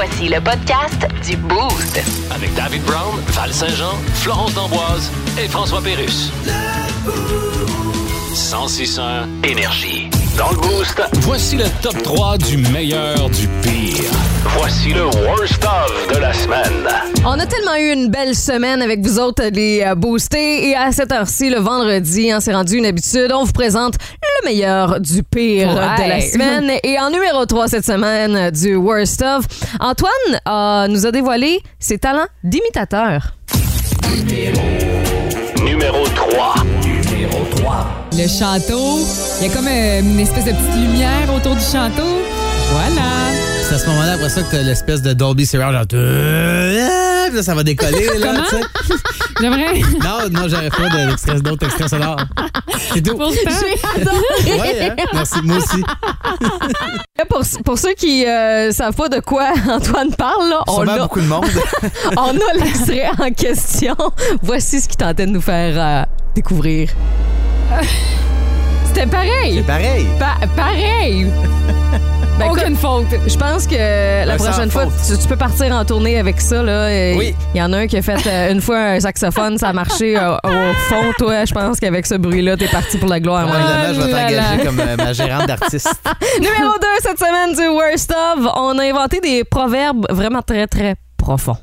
Voici le podcast du Boost. Avec David Brown, Val Saint-Jean, Florence D'Amboise et François Pérus. 1061 Énergie. Dans le Boost, voici le top 3 du meilleur du pire. Voici le worst of de la semaine. On a tellement eu une belle semaine avec vous autres, les euh, boostés. Et à cette heure-ci, le vendredi, hein, c'est rendu une habitude, on vous présente le meilleur du pire Ouais. de la semaine. Et en numéro 3 cette semaine euh, du Worst of, Antoine euh, nous a dévoilé ses talents d'imitateur. Numéro 3. Le château, il y a comme une espèce de petite lumière autour du château. Voilà. C'est à ce moment-là, après ça, que t'as l'espèce de Dolby Surround, genre... Ah, puis là, ça va décoller, là, tu sais. J'aimerais. Non, non, j'aurais pas de- d'autres extraits sonores. C'est tout. Pourtant. Ouais, hein? Merci, moi aussi. Pour, pour ceux qui euh, savent pas de quoi Antoine parle, là, on a, beaucoup de monde. on a l'extrait en question. Voici ce qu'il tentait de nous faire euh, découvrir. C'était pareil. C'est pareil. Pa- pareil. Ben, Aucune faute. Je pense que la sans prochaine fois, tu, tu peux partir en tournée avec ça. Là. Et Oui. Il y en a un qui a fait euh, une fois un saxophone, ça a marché euh, au fond. Toi, je pense qu'avec ce bruit-là, t'es parti pour la gloire. ouais. Probablement, je vais là t'engager comme euh, ma gérante d'artiste. Numéro 2 cette semaine du Worst of, on a inventé des proverbes vraiment très, très profonds.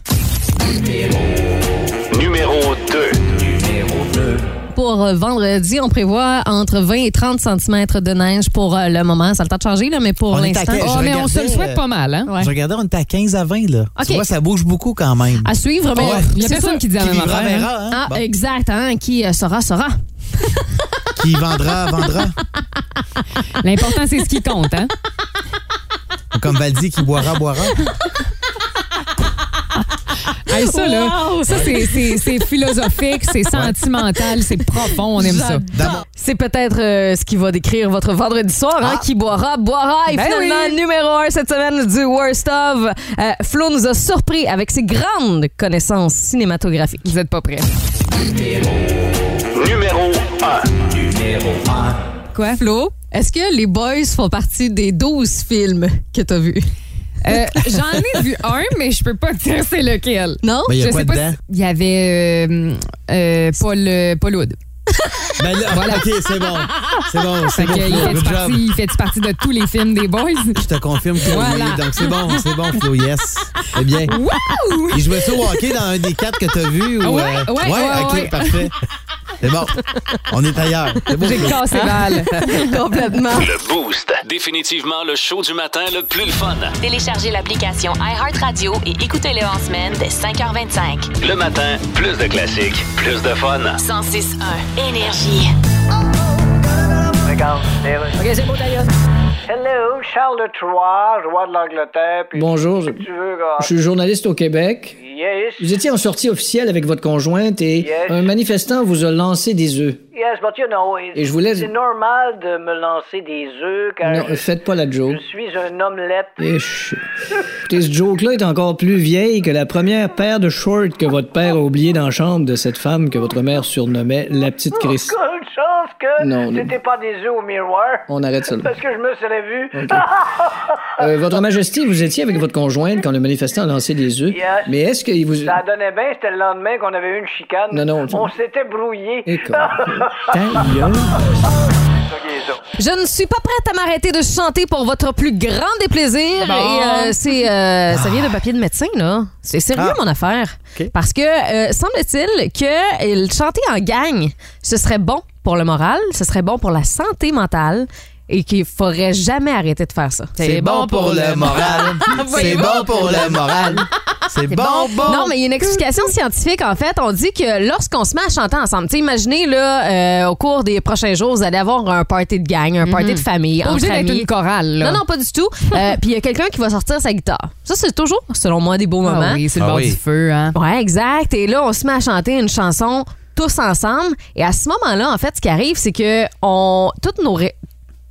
Numéro 2. Pour euh, vendredi, on prévoit entre 20 et 30 cm de neige pour euh, le moment. Ça a le temps de changer, là, mais pour l'instant. Oh, mais on se le souhaite pas mal, hein? Ouais. Je regardais, on était à 15 à 20, là. OK. Tu vois, ça bouge beaucoup quand même. À suivre, mais Ouais. Il y a c'est personne sûr. qui dit la Qui même vivra, affaire. hein? verra, hein? Ah, Bon. exact, hein? Qui euh, saura, saura. Qui vendra, vendra. L'important, c'est ce qui compte, hein? Comme Valdi, qui boira, boira. Hey, ça, là, ça, c'est- c'est c'est philosophique, c'est sentimental, c'est profond, on aime ça. C'est peut-être euh, ce qui va décrire votre vendredi soir. Hein? Ah. Qui boira, boira. Et Ben finalement, oui. numéro un cette semaine du Worst of. Euh, Flo nous a surpris avec ses grandes connaissances cinématographiques. Vous êtes pas prêts. Numéro 1. Quoi? Flo, est-ce que les Boys font partie des 12 films que t'as vus? Euh, J'en ai vu un, mais je peux pas te dire c'est lequel. Non? Il y a je quoi sais pas dedans? si- Il y avait euh, euh, Paul, Paul Wood. Ben là, OK, c'est bon. C'est bon, c'est Fait bon. il Flo. fait partie, il fait partie de tous les films des Boys? Je te confirme que Voilà. oui. Donc, c'est bon, c'est bon, Flo, yes. C'est bien. Wouh! Il jouait ça au hockey dans un des quatre que t'as vu? Ou, Ouais, euh, ouais, ouais, OK, ouais. parfait. C'est bon. On est ailleurs. C'est bon, J'ai cassé Val. Complètement. Le Boost. Définitivement le show du matin le plus le fun. Téléchargez l'application iHeartRadio et écoutez-le en semaine dès 5h25. Le matin, plus de classiques, plus de fun. 106.1 Énergie. Hello, Charles III, roi de l'Angleterre. puis Bonjour, je, gars. je suis journaliste au Québec. Yes, Vous étiez en sortie officielle avec votre conjointe et Yes. un manifestant vous a lancé des œufs. yes, but you know, it- Et je voulais- c'est normal de me lancer des œufs car Non, je, faites pas la joke. je suis un omelette. Et je- Écoutez, ce joke-là est encore plus vieille que la première paire de shorts que votre père a oublié dans la chambre de cette femme que votre mère surnommait la petite Chris. Quelle chance que Non, non. c'était pas des œufs au miroir. On arrête ça là. Parce que je me serais vu. Ok. Euh, votre Majesté, vous étiez avec votre conjointe quand le manifestant a lancé des œufs. Yes. Mais est-ce qu'il vous... Ça donnait bien, c'était le lendemain qu'on avait eu une chicane. Non, non, On s'était brouillé. Je ne suis pas prête à m'arrêter de chanter pour votre plus grand déplaisir. Bon. Et euh, c'est, euh, ça vient de papier de médecin, là. C'est sérieux, Ah. mon affaire. Parce que euh, semble-t-il que chanter en gang, ce serait bon pour le moral, ce serait bon pour la santé mentale et qu'il faudrait jamais arrêter de faire ça. C'est bon pour le moral. C'est bon pour le moral. C'est bon, bon. Non, mais il y a une explication scientifique, en fait. On dit que lorsqu'on se met à chanter ensemble, tu sais, imaginez, là, euh, au cours des prochains jours, vous allez avoir un party de gang, un party de famille, Pas obligé d'être une chorale, là. Non, non, pas du tout. Euh, Puis il y a quelqu'un qui va sortir sa guitare. Ça, c'est toujours, selon moi, des beaux moments. Ah oui, c'est le Ah bord oui. du feu, hein. Ouais, exact. Et là, on se met à chanter une chanson tous ensemble. Et à ce moment-là, en fait, ce qui arrive, c'est que on, toutes nos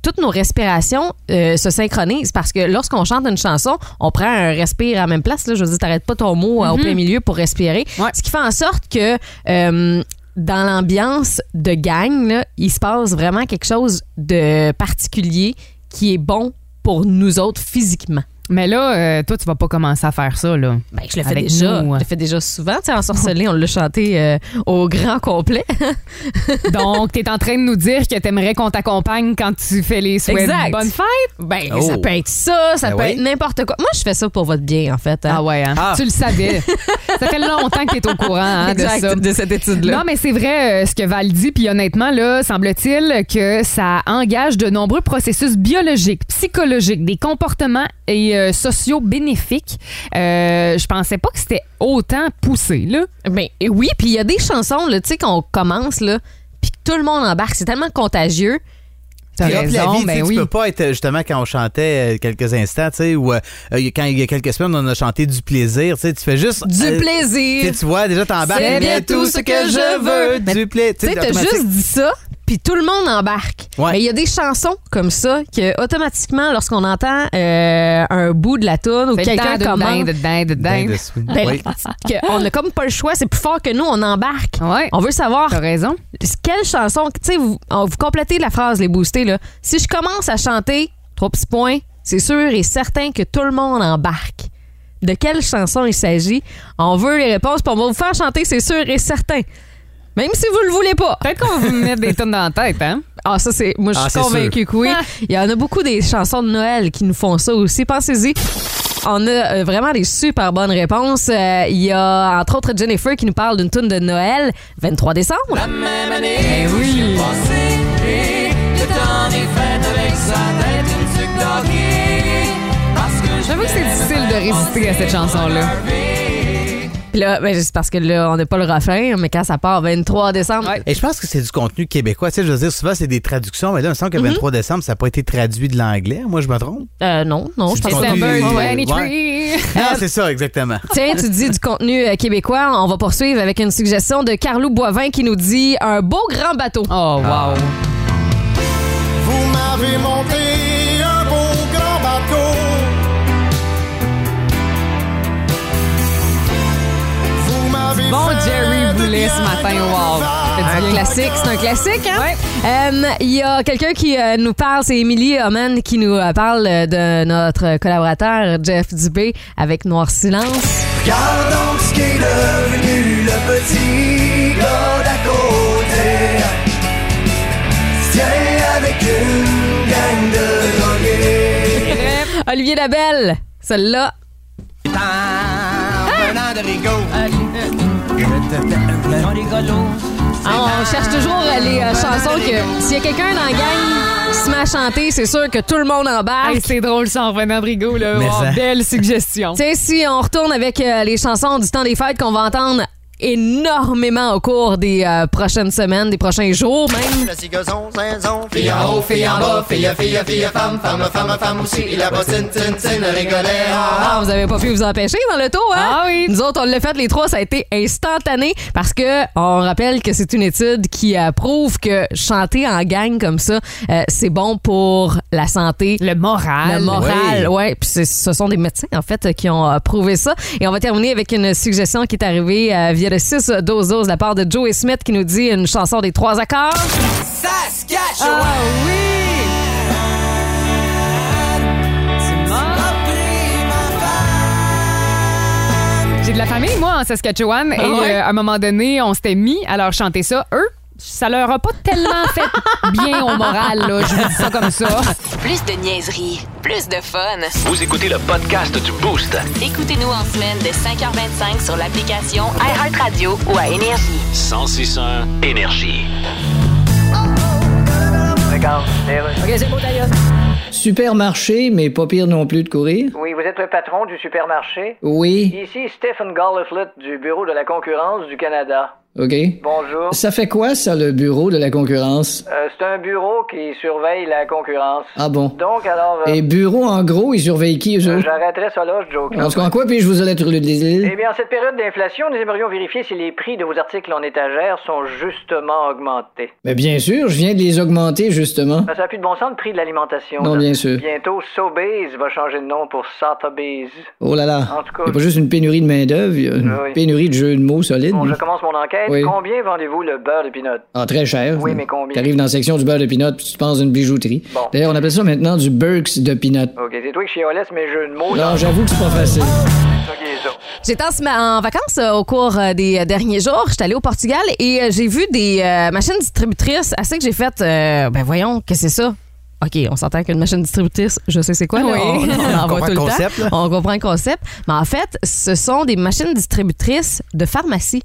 toutes nos respirations euh, se synchronisent parce que lorsqu'on chante une chanson, on prend un respire à la même place. Là, je veux dire, t'arrêtes pas ton mot euh, au plein milieu pour respirer. Ouais. Ce qui fait en sorte que euh, dans l'ambiance de gang, là, il se passe vraiment quelque chose de particulier qui est bon pour nous autres physiquement. Mais là, euh, toi, tu vas pas commencer à faire ça, là. Ben, je le fais Avec déjà. nous, Je le fais déjà souvent. Tu sais, en sorcelé, on l'a chanté euh, au grand complet. Donc, tu es en train de nous dire que tu aimerais qu'on t'accompagne quand tu fais les souhaits Exact. de bonne fête? Ben, Oh. ça peut être ça, ça Ben peut oui. être n'importe quoi. Moi, je fais ça pour votre bien, en fait. hein. Ah ouais, hein? Ah. Tu le savais. ça fait longtemps que tu es au courant hein, de Exact, ça. de cette étude-là. Non, mais c'est vrai euh, ce que Val dit, puis honnêtement, là, semble-t-il que ça engage de nombreux processus biologiques, psychologiques, des comportements et euh, sociaux bénéfiques. Euh, je pensais pas que c'était autant poussé, là. Ben, oui, puis il y a des chansons, là, tu sais, qu'on commence, là, puis que tout le monde embarque. C'est tellement contagieux. T'as la raison, vie, tu sais, ben tu oui. peux pas être, justement, quand on chantait euh, quelques instants, tu sais, ou euh, euh, quand il y a quelques semaines, on a chanté du plaisir, tu sais, tu fais juste... Du euh, tu plaisir. tu vois, déjà, t'embarques. C'est bien bien tout ce que je veux. Du plaisir. Tu sais, t'as juste dit ça, puis tout le monde embarque. Ouais. Mais il y a des chansons comme ça que, automatiquement, lorsqu'on entend euh, un bout de la tune ou quelqu'un le temps de commence, dingue, de dingue, de dingue. ben, que on n'a comme pas le choix, c'est plus fort que nous, on embarque. Ouais. On veut savoir T'as raison. quelle chanson, tu sais, vous, vous complétez la phrase, les boostés, là. Si je commence à chanter, trois petits points, c'est sûr et certain que tout le monde embarque. De quelle chanson il s'agit? On veut les réponses, puis on va vous faire chanter, c'est sûr et certain. Même si vous le voulez pas. Peut-être qu'on va vous mettre des tonnes dans la tête, hein? Ah, ça, c'est. Moi, je Ah, suis convaincue que oui. Il y en a beaucoup des chansons de Noël qui nous font ça aussi. Pensez-y. On a euh, vraiment des super bonnes réponses. Euh, Il y a, entre autres, Jennifer qui nous parle d'une tune de Noël, 23 décembre. Ben oui. J'avoue que c'est difficile de résister à cette chanson-là. Puis là, ben, c'est parce que là, on n'a pas le refrain, mais quand ça part 23 décembre. Ouais. Et je pense que c'est du contenu québécois. Tu sais, je veux dire, souvent, c'est des traductions, mais là, il me semble que le 23 décembre, ça n'a pas été traduit de l'anglais. Moi, je me trompe? Euh, non, non, je C'est pense Ouais. 23. Ah, c'est ça, exactement. Tiens, tu dis du contenu euh, québécois. On va poursuivre avec une suggestion de Carlou Boivin qui nous dit un beau grand bateau. Oh, wow. Vous m'avez monté Matin, grands wow. vagues. Un classique, c'est un classique, hein? Euh, Il y a quelqu'un qui euh, nous parle, c'est Émilie Oman qui nous euh, parle euh, de notre collaborateur Jeff Dubé avec Noir Silence. Regarde donc ce qu'est devenu le petit gars d'à côté. Tiens avec une gang de drogués. Olivier Labelle, celle-là. Ah, on cherche toujours les euh, chansons que s'il y a quelqu'un dans la gang qui se met à chanter, c'est sûr que tout le monde embarque. Hey, c'est drôle ça en revenant de Rigaud, là. Ça. belle suggestion. Tu sais, si on retourne avec euh, les chansons du temps des fêtes qu'on va entendre énormément au cours des euh, prochaines semaines, des prochains jours même. La cigazon, zinzon, fille en haut, fille en bas, fille, fille, fille, femme, femme, femme, femme aussi. Et la bottine, tin, tin, le rigolet. Ah, vous avez pas pu vous empêcher dans le tour, hein? Ah oui. Nous autres, on l'a fait les trois, ça a été instantané parce que on rappelle que c'est une étude qui euh, prouve que chanter en gang comme ça, euh, c'est bon pour la santé. Le moral. Le moral, ouais. Puis ce sont des médecins, en fait, qui ont euh, prouvé ça. Et on va terminer avec une suggestion qui est arrivée euh, via le 6 12 12 de la part de Joey Smith qui nous dit une chanson des trois accords. Saskatchewan. Ah oui! J'ai de la famille, moi, en Saskatchewan, et ouais? euh, à un moment donné, on s'était mis à leur chanter ça. Eux, ça leur a pas tellement fait bien au moral, là. Je vous dis ça comme ça. Plus de niaiserie, plus de fun. Vous écoutez le podcast du Boost. Écoutez-nous en semaine de 5h25 sur l'application iHeartRadio ou à Énergie. 1061 Énergie. Regarde, Supermarché, mais pas pire non plus de courir. Oui, vous êtes le patron du supermarché? Oui, Ici Stephen Galliflet du Bureau de la concurrence du Canada. OK? Bonjour. Ça fait quoi, ça, le bureau de la concurrence? Euh, c'est un bureau qui surveille la concurrence. Ah bon? Donc, alors, euh, Et bureau, en gros, ils surveillent qui, eux euh, j'arrêterai ça là, ce joke En tout cas, en quoi puis-je vous allez le Eh désir? bien, en cette période d'inflation, nous aimerions vérifier si les prix de vos articles en étagère sont justement augmentés. Mais bien sûr, je viens de les augmenter, justement. Ben, ça n'a plus de bon sens le prix de l'alimentation. Non, là. bien sûr. Bientôt, Sobeys va changer de nom pour Sotheby's. Oh là là. En tout cas, Il a pas juste une pénurie de il y a une oui. pénurie de jeux de mots solides. Bon, je commence mon enquête. Oui. combien vendez-vous le beurre de pinot? Ah, très cher. Oui, mais combien? T'arrives dans la section du beurre de pinot puis tu te penses d'une bijouterie. Bon. D'ailleurs, on appelle ça maintenant du Burks de pinot. OK, c'est toi qui chiolais mes jeux de mots. Non, j'avoue que c'est pas facile. J'étais en, vacances euh, au cours euh, des euh, derniers jours. J'étais allée au Portugal et euh, j'ai vu des euh, machines distributrices. Assez que j'ai fait, euh, ben voyons, que c'est ça? OK, on s'entend qu'une machine distributrice, je sais c'est quoi. là. Oui. On, on en On voit comprend tout le le concept, temps. là. On comprend le concept. Mais en fait, ce sont des machines distributrices de pharmacie.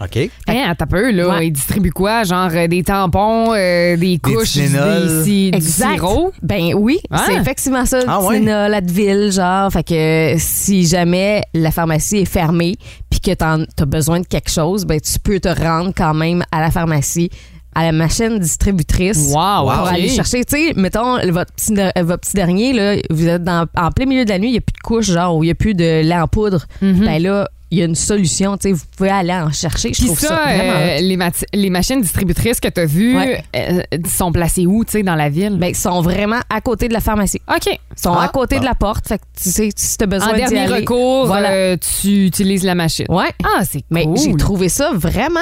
OK. Hein, t'as peu, là. Ouais. Ils distribuent quoi? Genre euh, des tampons, euh, des couches, Tylenol. des, si- du Exact. sirop? Ben oui, Ah. c'est effectivement ça. Ah ouais? Advil, genre. Fait que si jamais la pharmacie est fermée puis que t'en- t'as besoin de quelque chose, ben tu peux te rendre quand même à la pharmacie, à la machine distributrice. Wow, Pour aller chercher, tu sais, mettons, votre petit, euh, votre petit dernier, là, vous êtes dans- en plein milieu de la nuit, il n'y a plus de couche, genre, où il n'y a plus de lait en poudre. Mhm. Ben là, il y a une solution, tu sais, vous pouvez aller en chercher. Je trouve ça, ça, vraiment euh, hot. les, machines distributrices que t'as vues Ouais. euh, sont placées où, tu sais, dans la ville? Ben, ils sont vraiment à côté de la pharmacie. OK. Ils sont Ah, à côté bon. de la porte. Fait que tu sais, si tu as besoin En dernier aller, recours, Voilà. euh, tu utilises la machine. Ouais. Ah, c'est Mais cool. j'ai trouvé ça vraiment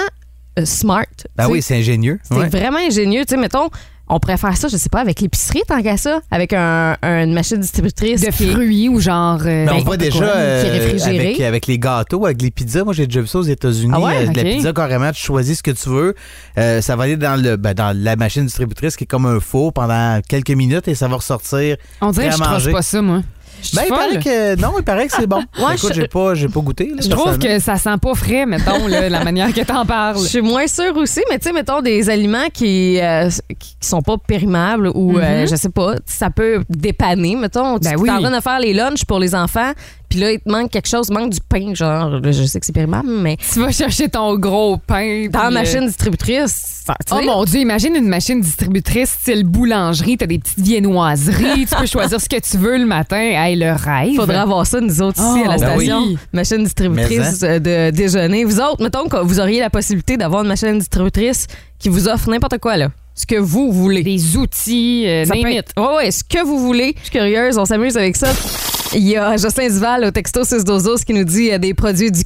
smart. Ben Tu oui, c'est ingénieux. c'est Ouais. vraiment ingénieux. Tu sais, mettons, on pourrait faire ça, je sais pas, avec l'épicerie tant qu'à ça, avec un, un- une machine distributrice. De fruits ou genre. euh, Ben, on Ben, voit déjà quoi, euh, qui est réfrigéré. avec, avec les gâteaux, avec les pizzas. Moi, j'ai déjà vu ça aux États-Unis. Ah ouais? Euh. La pizza, carrément, tu choisis ce que tu veux. Euh, ça va aller dans, le, ben, dans la machine distributrice qui est comme un four pendant quelques minutes et ça va ressortir. on dirait que je manger. pas ça, moi. Ben, il paraît que, non, il paraît que c'est bon. Écoute, je- j'ai pas, j'ai pas goûté. là, Je trouve personnellement. que ça sent pas frais, mettons, là, la manière que t'en parles. Je suis moins sûre aussi, mais tu sais, mettons des aliments qui, euh, qui sont pas périmables ou euh, Mhm. je sais pas, ça peut dépanner. Mettons, tu Ben es oui. en train de faire les lunchs pour les enfants, puis là, il te manque quelque chose, il manque du pain, genre, je sais que c'est périmable, mais Tu vas chercher ton gros pain. dans la euh, machine distributrice, ça, Oh mon Dieu, imagine une machine distributrice style boulangerie. T'as des petites viennoiseries. tu peux choisir ce que tu veux le matin. Hey, le rêve. Faudrait avoir ça, nous autres, ici, Oh, à la ben station. oui. Machine distributrice euh, de déjeuner. Vous autres, mettons que vous auriez la possibilité d'avoir une machine distributrice qui vous offre n'importe quoi, là. Ce que vous voulez. Des outils, euh, Ça peut être- Ouais, ouais, ce que vous voulez. Je suis curieuse, on s'amuse avec ça. Il y a Jocelyn Duval au texto 612 qui nous dit euh, des produits du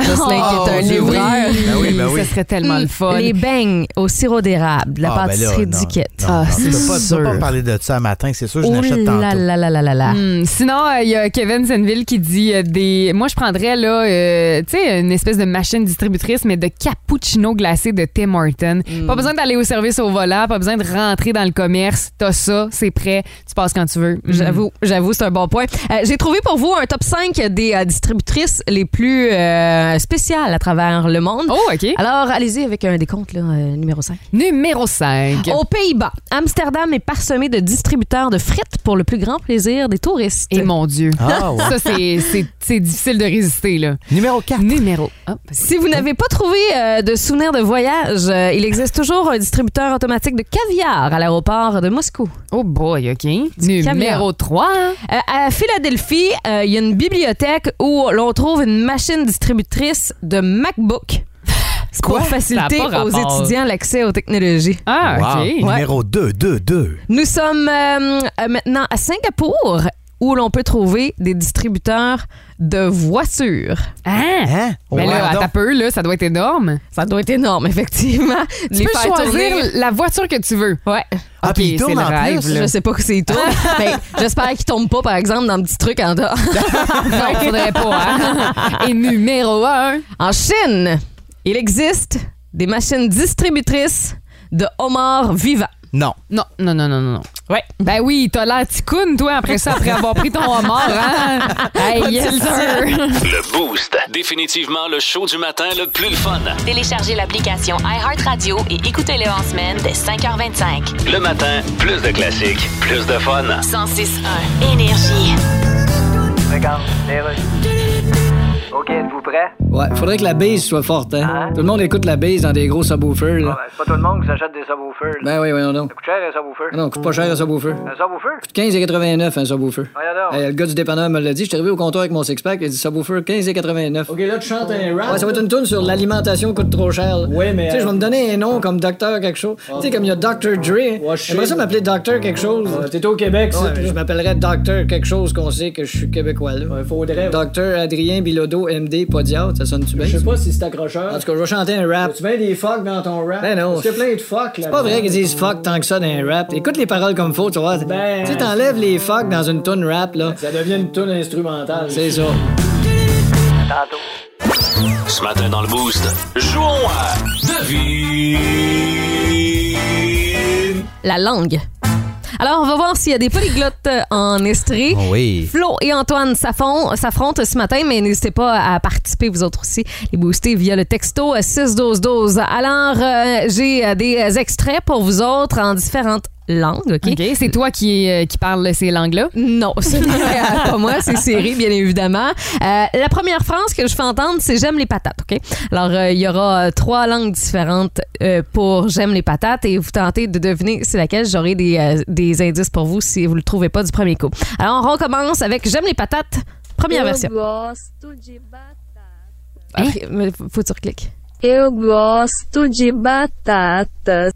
Jocelyn qui est un Oh, oui. livreur. Ben oui, ben oui. Ça serait tellement le fun. Les beignes au sirop d'érable, de la Ah, ben là, pâtisserie non, du quête. non, Ah, c'est peux pas, pas sûr. parler de ça un matin, c'est sûr, je Oh l'achète tantôt. là là là là là là. Hmm, sinon, euh, il y a Kevin Zenville qui dit euh, des. Moi, je prendrais là, euh, tu sais, une espèce de machine distributrice, mais de cappuccino glacé de Tim Horton. Hmm. Pas besoin d'aller au service au volant, pas besoin de rentrer dans le commerce. T'as ça, c'est prêt. Tu passes quand tu veux. Hmm. J'avoue, j'avoue, c'est un bon point. Euh, J'ai trouvé pour vous un top 5 des euh, distributrices les plus euh, spéciales à travers le monde. Oh, OK. Alors, allez-y avec un décompte là, euh, numéro 5. Numéro 5. Aux Pays-Bas, Amsterdam est parsemé de distributeurs de frites pour le plus grand plaisir des touristes. Et mon Dieu. Ah, ouais. Ça, c'est- c'est c'est difficile de résister, là. Numéro 4. Numéro. Ah, Si vous n'avez pas trouvé euh, de souvenirs de voyage, euh, il existe toujours un distributeur automatique de caviar à l'aéroport de Moscou. Oh boy, OK. Numéro 3. Euh, à Philadelphie, euh, il y a une bibliothèque où l'on trouve une machine distributrice de MacBook. C'est pour faciliter Ça a pas aux rapport. étudiants l'accès aux technologies. Ah, Wow. OK. Numéro 2, 2, 2. Nous sommes euh, euh, maintenant à Singapour où l'on peut trouver des distributeurs de voitures. Ah! Hein? Mais Ouais, là, à donc. ta peu, là, ça doit être énorme. Ça doit être énorme, effectivement. Tu peux choisir la voiture que tu veux. Ouais. Ah, OK, puis il c'est tourne le en rêve, plus. là. Je sais pas que c'est tout. mais j'espère qu'il tombe pas, par exemple, dans le petit truc en dehors. Non, faudrait pas. hein? Et numéro 1. En Chine, il existe des machines distributrices de homards vivants. Non. Non, non, non, non, non. Ouais. Ben oui, t'as l'air ticoune, toi, après ça, après avoir pris ton homard, hein? Hey, yes, sir. Le Boost. Définitivement le show du matin le plus le fun. Téléchargez l'application iHeartRadio et écoutez-le en semaine dès 5h25. Le matin, plus de classiques, plus de fun. 106.1 Énergie. Regarde, les rues. OK, êtes-vous prêts? Ouais, faudrait que la base soit forte, hein? Hein? Tout le monde écoute la base dans des gros subwoofers, Ah, là. ben, c'est pas tout le monde qui s'achète des subwoofers. là. Ben oui, voyons donc. Ça coûte cher, un subwoofer. Ah non, coûte pas cher un subwoofer. Un subwoofer? 15,89 un subwoofer. Hey, le gars du dépanneur me l'a dit. Je suis arrivé au comptoir avec mon six-pack. Il a dit subwoofer 15,89. OK, là, tu chantes un rap. Ouais, ça va être une tune sur l'alimentation coûte trop cher. Oui, mais. Tu sais, je vais me donner un nom comme docteur quelque chose. Tu sais, comme il y a Dr. Dre. J'aimerais ça m'appeler docteur quelque chose. T'es au Québec, ça. je m'appellerais docteur quelque chose qu'on sait que je suis québécois, là. faudrait. Docteur Adrien Bilodeau F-L-O-M-D, pas diable, ça sonne-tu bien? Je sais pas si c'est accrocheur. En tout cas, je vais chanter un rap. Tu mets des fuck dans ton rap? Ben non. A plein de fuck là. C'est pas vrai qu'ils disent fuck tant que ça dans un rap. Écoute les paroles comme faut, tu vois. Ben- Tu sais, t'enlèves les fuck dans une tune rap, là. Ça devient une tune instrumentale. C'est ça. Ce matin dans le Boost, jouons à Devine. La langue. Alors, on va voir s'il y a des polyglottes euh, en Estrie. Oh oui. Flo et Antoine s'affron- s'affrontent ce matin, mais n'hésitez pas à participer, vous autres aussi, les booster via le texto 61212. Alors, euh, j'ai euh, des extraits pour vous autres en différentes langues, OK? OK, c'est toi qui, euh, qui parle ces langues-là? Non, ce n'est euh, pas moi, c'est Siri, bien évidemment. Euh, la première phrase que je fais entendre, c'est J'aime les patates, OK? Alors, euh, il y aura euh, trois langues différentes euh, pour J'aime les patates et vous tentez de deviner c'est laquelle. J'aurai des, euh, des indices pour vous si vous ne le trouvez pas du premier coup. Alors, on recommence avec J'aime les patates, première version. gosto de batata. Ah, mais faut faut que tu recliques. Eu gosto de batatas.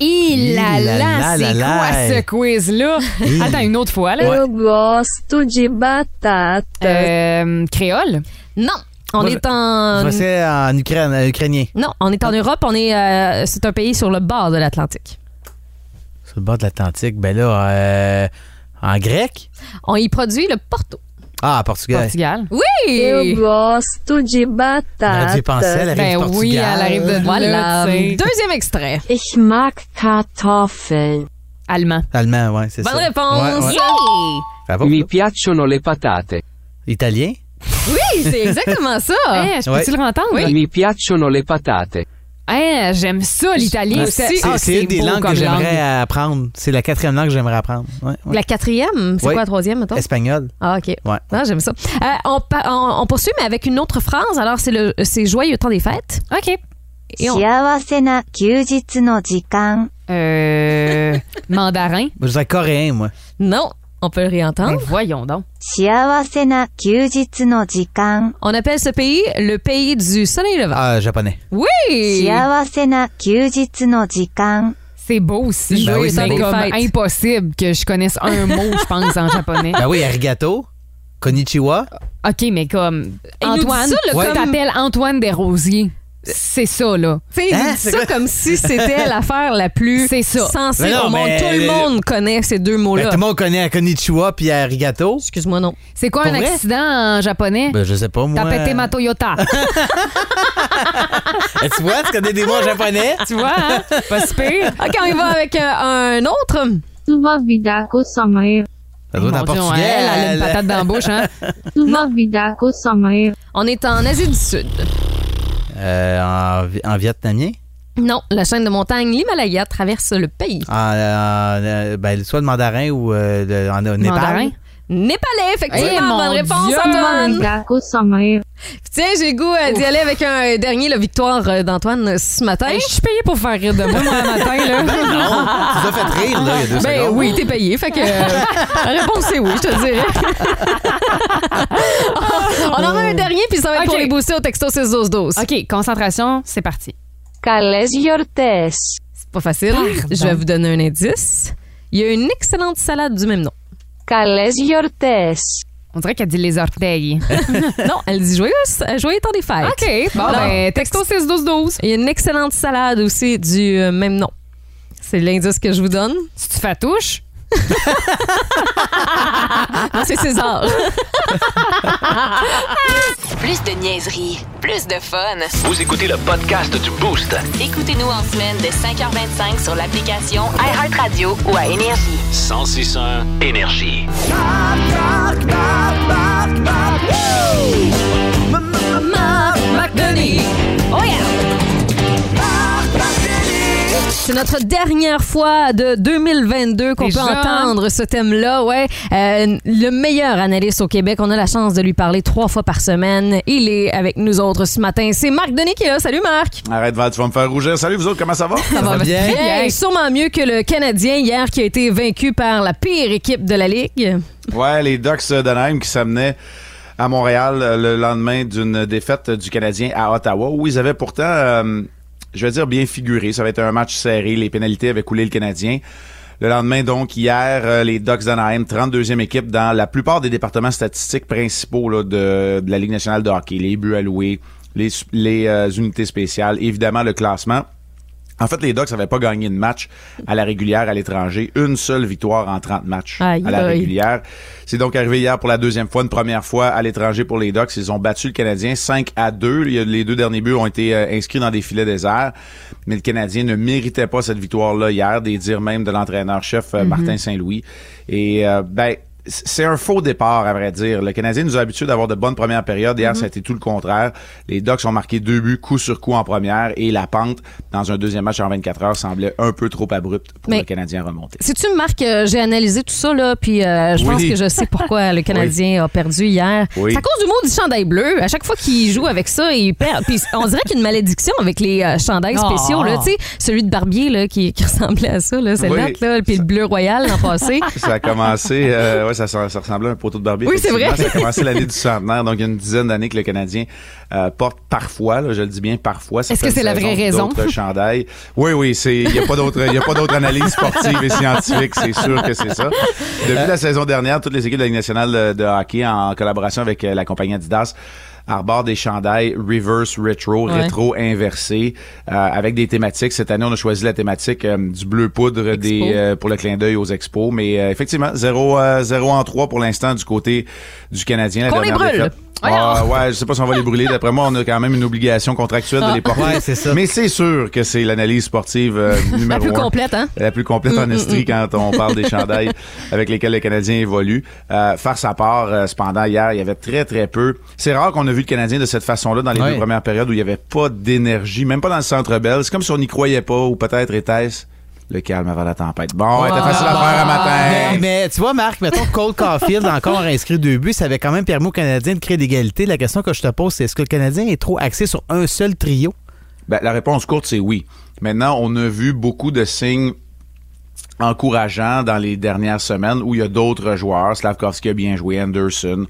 Il là, là c'est quoi ce quiz-là? Attends, une autre fois, là. Gosto de. Euh, créole? Non, on Moi, est en... En Ukraine, euh, ukrainien. Non, on est en Europe, on est... euh, c'est un pays sur le bord de l'Atlantique. Sur le bord de l'Atlantique, ben là, euh, en grec? On y produit le Porto. Ah, portugais. Portugal? Eu gosto de dû y penser, elle batatas. arrive Ben du oui, Portugal. elle arrive de Voilà. tu. Deuxième extrait. Ich mag Kartoffeln. Allemand. Allemand, ouais, c'est Bonne ça. réponse. Ouais, ouais. Yay! Bravo, Mi piacciono le patate. Italien? Oui, c'est exactement ça. Hein, je Ouais. peux-tu le entendre? Mi piacciono le patate. J'aime ça, l'italien. Ah, c'est une des langues que j'aimerais apprendre. C'est la quatrième langue que j'aimerais apprendre. La quatrième? C'est quoi la troisième, mettons? Espagnol. Ah, OK. Ouais. Ah, j'aime ça. Euh, on, poursuit, mais avec une autre phrase. Alors, c'est, le, c'est joyeux temps des fêtes. OK. On... Euh, mandarin. Je dirais coréen, moi. Non, on peut le réentendre. Mais voyons donc. On appelle ce pays le pays du soleil levant. Euh, japonais. Oui! C'est beau aussi. Ben oui, c'est comme impossible que je connaisse un mot, je pense, en japonais. Ben oui, arigato, konnichiwa. OK, mais comme Et Antoine, tu t'appelles Antoine Desrosiers. C'est ça, là. Tu sais, il Hein? nous dit C'est ça quoi? comme si c'était l'affaire la plus sensée non, au monde. Tout le monde connaît ces deux Ben, mots-là. tout le monde connaît Konnichiwa puis arigato. Excuse-moi, non. C'est quoi Pour un vrai? accident en japonais? Ben, je sais pas, moi. T'as pété ma Toyota. Eh, tu vois, tu connais des mots en japonais? tu vois, hein? Pas si pire. OK, on y va avec euh, un autre. Sua vida kosamae. Ça doit être en Dieu, portugais. elle, elle a une patate dans la bouche, hein? Sua vida kosamae. On est en Asie du Sud. Euh, en, vi- en vietnamien? Non, la chaîne de montagne l'Himalaya traverse le pays. En, en, euh, ben, soit le mandarin ou euh, le- en, Népal? Mandarin? Népalais, effectivement. Eh, mon bonne réponse, Dieu! Antoine. Tiens, j'ai le goût euh, d'y aller avec un dernier, la victoire euh, d'Antoine euh, ce matin. Hey, je suis payée pour faire rire de moi, moi, le matin, là. Non, tu t'as fait rire, là, il y a deux Ben secondes. oui, t'es payé. Fait que euh, la réponse c'est oui, je te dirais. On aura un dernier, puis ça va être pour les booster au texto 612 OK, concentration, c'est parti. Yortes? C'est pas facile. Je vais vous donner un indice. Il y a une excellente salade du même nom. Quales yortes? On dirait qu'elle dit les orteils. non, elle dit joyeux, euh, joyeux temps des fêtes. OK, bon, Alors, ben, texto 61212. Il y a une excellente salade aussi du euh, même nom. C'est l'indice que je vous donne. Si tu fais touche, Non, c'est César. Plus de niaiserie, plus de fun. Vous écoutez le podcast du Boost. Écoutez-nous en semaine de 5h25 sur l'application iHeartRadio ou à Énergie. 1061 Énergie. Oh yeah! C'est notre dernière fois de 2022 qu'on peut entendre ce thème-là. Ouais, Euh, le meilleur analyste au Québec. On a la chance de lui parler trois fois par semaine. Il est avec nous autres ce matin. C'est Marc Denis qui est là. Salut Marc. Arrête, Val, tu vas me faire rougir. Salut, vous autres, comment ça va? Ça va bien? bien. Sûrement mieux que le Canadien hier qui a été vaincu par la pire équipe de la Ligue. Ouais, les Ducks d'Anaheim qui s'amenaient à Montréal le lendemain d'une défaite du Canadien à Ottawa, où ils avaient pourtant, euh, je vais dire, bien figuré. Ça va être un match serré. Les pénalités avaient coulé le Canadien. Le lendemain, donc, hier, euh, les Ducks d'Anaheim, 32e équipe dans la plupart des départements statistiques principaux de, la Ligue nationale de hockey. Les buts alloués, les, les euh, unités spéciales, évidemment le classement. En fait, les Ducks n'avaient pas gagné de match à la régulière à l'étranger. Une seule victoire en 30 matchs Aïe, à la aïe. régulière. C'est donc arrivé hier pour la deuxième fois, une première fois à l'étranger pour les Ducks. Ils ont battu le Canadien 5 à 2. Il y a- Les deux derniers buts ont été euh, inscrits dans des filets déserts. Mais le Canadien ne méritait pas cette victoire-là hier, des dires même de l'entraîneur-chef euh, Martin Saint-Louis. Et euh, ben c'est un faux départ, à vrai dire. Le Canadien nous a habitués d'avoir de bonnes premières périodes. Hier, ça a été tout le contraire. Les Ducks ont marqué deux buts coup sur coup en première et la pente dans un deuxième match en 24 heures semblait un peu trop abrupte pour Mais- le Canadien remonter. Si tu Marc, euh, j'ai analysé tout ça, là, puis euh, je pense Oui. que je sais pourquoi le Canadien a perdu hier. Oui. C'est à cause du mot du chandail bleu. À chaque fois qu'il joue avec ça, il perd. Puis on dirait qu'il y a une malédiction avec les euh, chandails Oh. spéciaux. Là, tu sais, celui de Barbier là, qui, qui ressemblait à ça, là, là, puis le bleu royal l'an passé. Ça a commencé, euh, ouais, ça, ça ressemblait à un poteau de barbier. Oui, c'est vrai. Ça a commencé l'année du centenaire, donc il y a une dizaine d'années que le Canadien euh, porte parfois, là, je le dis bien parfois. Est-ce que c'est la vraie raison? D'autres chandails. Oui, oui, c'est, il y a pas d'autre, il a pas d'autre analyse sportive et scientifique, c'est sûr que c'est ça. Depuis la saison dernière, toutes les équipes de la Ligue nationale de, de hockey, en collaboration avec euh, la compagnie Adidas, arborent des chandails reverse retro, Ouais. rétro inversé, euh, avec des thématiques. Cette année, on a choisi la thématique euh, du bleu poudre des, euh, pour le clin d'œil aux expos. Mais euh, effectivement, 0, euh, 0 en 3 pour l'instant du côté du Canadien. La Qu'on les brûle. Ah, ouais, je sais pas si on va les brûler. D'après moi, on a quand même une obligation contractuelle de les porter. Ouais, c'est ça. Mais c'est sûr que c'est l'analyse sportive euh, numéro La plus un. complète, hein? La plus complète en estrie quand on parle des chandails avec lesquels le Canadien évolue. Euh, faire sa part, euh, cependant, hier, il y avait très, très peu. C'est rare qu'on a vu le Canadien de cette façon-là dans les Ouais. deux premières périodes où il y avait pas d'énergie, même pas dans le centre belle. C'est comme si on n'y croyait pas, ou peut-être était-ce le calme avant la tempête. Bon, c'était facile à faire un matin. Mais, mais tu vois, Marc, mettons que Cole Caulfield a encore inscrit deux buts, ça avait quand même permis aux Canadiens de créer l'égalité. La question que je te pose, c'est est-ce que le Canadien est trop axé sur un seul trio? Ben, la réponse courte, c'est oui. Maintenant, on a vu beaucoup de signes encourageants dans les dernières semaines où il y a d'autres joueurs. Slavkovski a bien joué, Anderson,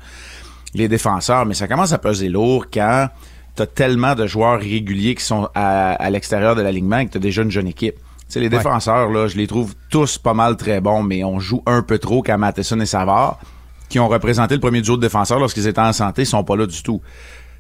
les défenseurs, mais ça commence à peser lourd quand tu as tellement de joueurs réguliers qui sont à, à l'extérieur de l'alignement et que tu as déjà une jeune équipe. Les défenseurs, là, je les trouve tous pas mal très bons, mais on joue un peu trop quand Matheson et Savard, qui ont représenté le premier duo de défenseurs lorsqu'ils étaient en santé, sont pas là du tout.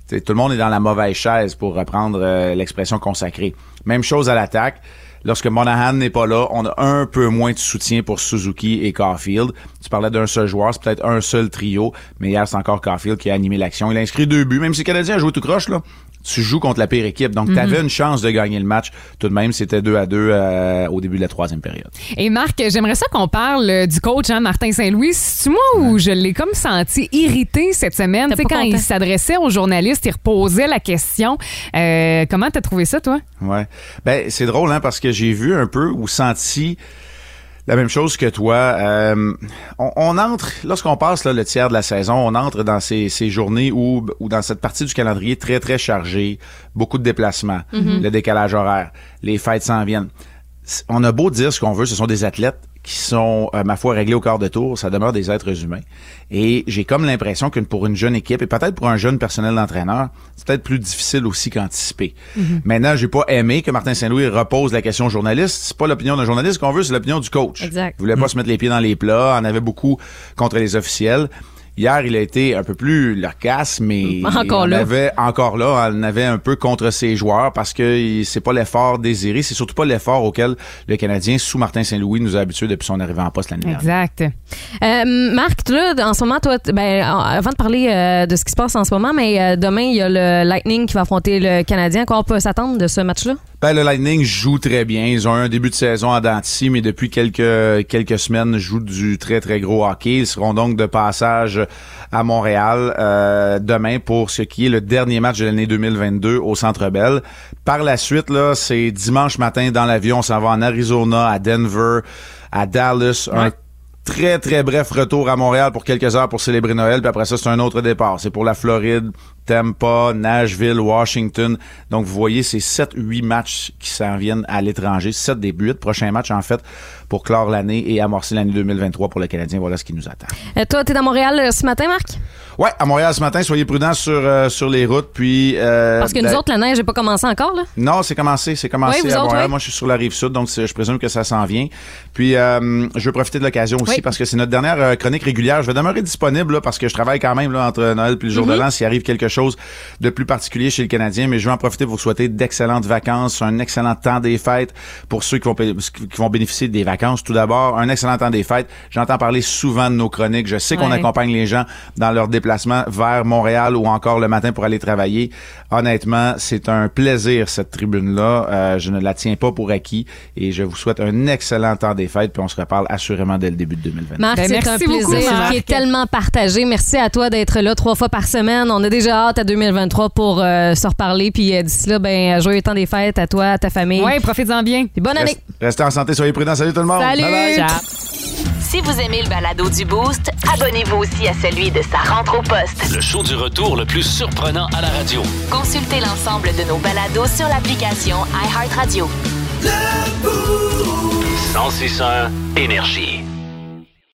T'sais, tout le monde est dans la mauvaise chaise pour reprendre euh, l'expression consacrée. Même chose à l'attaque. Lorsque Monahan n'est pas là, on a un peu moins de soutien pour Suzuki et Caulfield. Tu parlais d'un seul joueur, c'est peut-être un seul trio, mais hier, c'est encore Caulfield qui a animé l'action. Il a inscrit deux buts, même si Canadien a joué tout croche, là. Tu joues contre la pire équipe, donc tu avais une chance de gagner le match. Tout de même, c'était 2 à 2 au début de la troisième période. Et Marc, j'aimerais ça qu'on parle euh, du coach hein, Martin Saint-Louis. C'est moi où je l'ai comme senti irrité cette semaine? Tu sais, quand il s'adressait aux journalistes, il reposait la question. Euh, comment t'as trouvé ça, toi? Ouais. Ben, c'est drôle, hein, parce que j'ai vu un peu ou senti la même chose que toi. Euh, on, on entre, lorsqu'on passe là, le tiers de la saison, on entre dans ces, ces journées où, ou dans cette partie du calendrier très, très chargée, beaucoup de déplacements, le décalage horaire, les fêtes s'en viennent. On a beau dire ce qu'on veut, ce sont des athlètes qui sont, euh, ma foi, réglés au quart de tour, ça demeure des êtres humains. Et j'ai comme l'impression que pour une jeune équipe, et peut-être pour un jeune personnel d'entraîneur, c'est peut-être plus difficile aussi qu'anticipé. Maintenant, j'ai pas aimé que Martin Saint-Louis repose la question aux journalistes. C'est pas l'opinion d'un journaliste qu'on veut, c'est l'opinion du coach. Exact. Il voulait pas se mettre les pieds dans les plats, en avait beaucoup contre les officiels. Hier, il a été un peu plus loquace, mais Encore il là. en avait encore là, on avait un peu contre ses joueurs parce que c'est pas l'effort désiré, c'est surtout pas l'effort auquel le Canadien sous Martin Saint-Louis nous a habitués depuis son arrivée en poste l'année dernière. Exact. Euh, Marc, là, en ce moment, toi, ben, en- avant de parler euh, de ce qui se passe en ce moment, mais euh, demain, il y a le Lightning qui va affronter le Canadien. Quoi on peut s'attendre de ce match-là? Ben, le Lightning joue très bien. Ils ont eu un début de saison à Danty, mais depuis quelques, quelques semaines, jouent du très, très gros hockey. Ils seront donc de passage à Montréal euh, demain pour ce qui est le dernier match de l'année 2022 au Centre Bell. Par la suite, là, c'est dimanche matin dans l'avion. On s'en va en Arizona, à Denver, à Dallas. Un très, très bref retour à Montréal pour quelques heures pour célébrer Noël. Puis après ça, c'est un autre départ. C'est pour la Floride, Tampa, Nashville, Washington. Donc, vous voyez, c'est 7-8 matchs qui s'en viennent à l'étranger. 7 des 8 prochains matchs, en fait, pour clore l'année et amorcer l'année 2023 pour le Canadien. Voilà ce qui nous attend. Euh, toi, t'es dans Montréal euh, ce matin, Marc? Ouais, à Montréal ce matin, soyez prudents sur, euh, sur les routes. Puis, euh, Parce que nous ben, autres, la neige n'a pas commencé encore, là. Non, c'est commencé. C'est commencé Oui, vous à autres, Montréal. oui. Moi, je suis sur la rive sud, donc je présume que ça s'en vient. Puis, je veux profiter de l'occasion aussi Oui. parce que c'est notre dernière chronique régulière. Je vais demeurer disponible là, parce que je travaille quand même là, entre Noël et le jour de Mhm. l'an s'il arrive quelque chose de plus particulier chez le Canadien. Mais je vais en profiter pour vous souhaiter d'excellentes vacances, un excellent temps des fêtes pour ceux qui vont, pa- qui vont bénéficier des vacances. Tout d'abord, un excellent temps des fêtes. J'entends parler souvent de nos chroniques. Je sais qu'on Ouais. accompagne les gens dans leur déplacement vers Montréal ou encore le matin pour aller travailler. Honnêtement, c'est un plaisir cette tribune-là. Euh, je ne la tiens pas pour acquis et je vous souhaite un excellent temps des fêtes. Puis on se reparle assurément dès le début de 2020. Marc, Ben, c'est merci un beaucoup, plaisir Marc. qui est tellement partagé. Merci à toi d'être là trois fois par semaine. On a déjà hâte à 2023 pour euh, se reparler. Puis euh, d'ici là, ben, joyeux temps des fêtes à toi, à ta famille. Ouais, profitez-en bien. Puis bonne année. Restez- Restez en santé, soyez prudents. Salut tout le monde. Salut. Bye bye. Ciao. Si vous aimez le balado du Boost, abonnez-vous aussi à celui de sa rentre au poste. Le show du retour le plus surprenant à la radio. Consultez l'ensemble de nos balados sur l'application iHeartRadio. 1061 Énergie.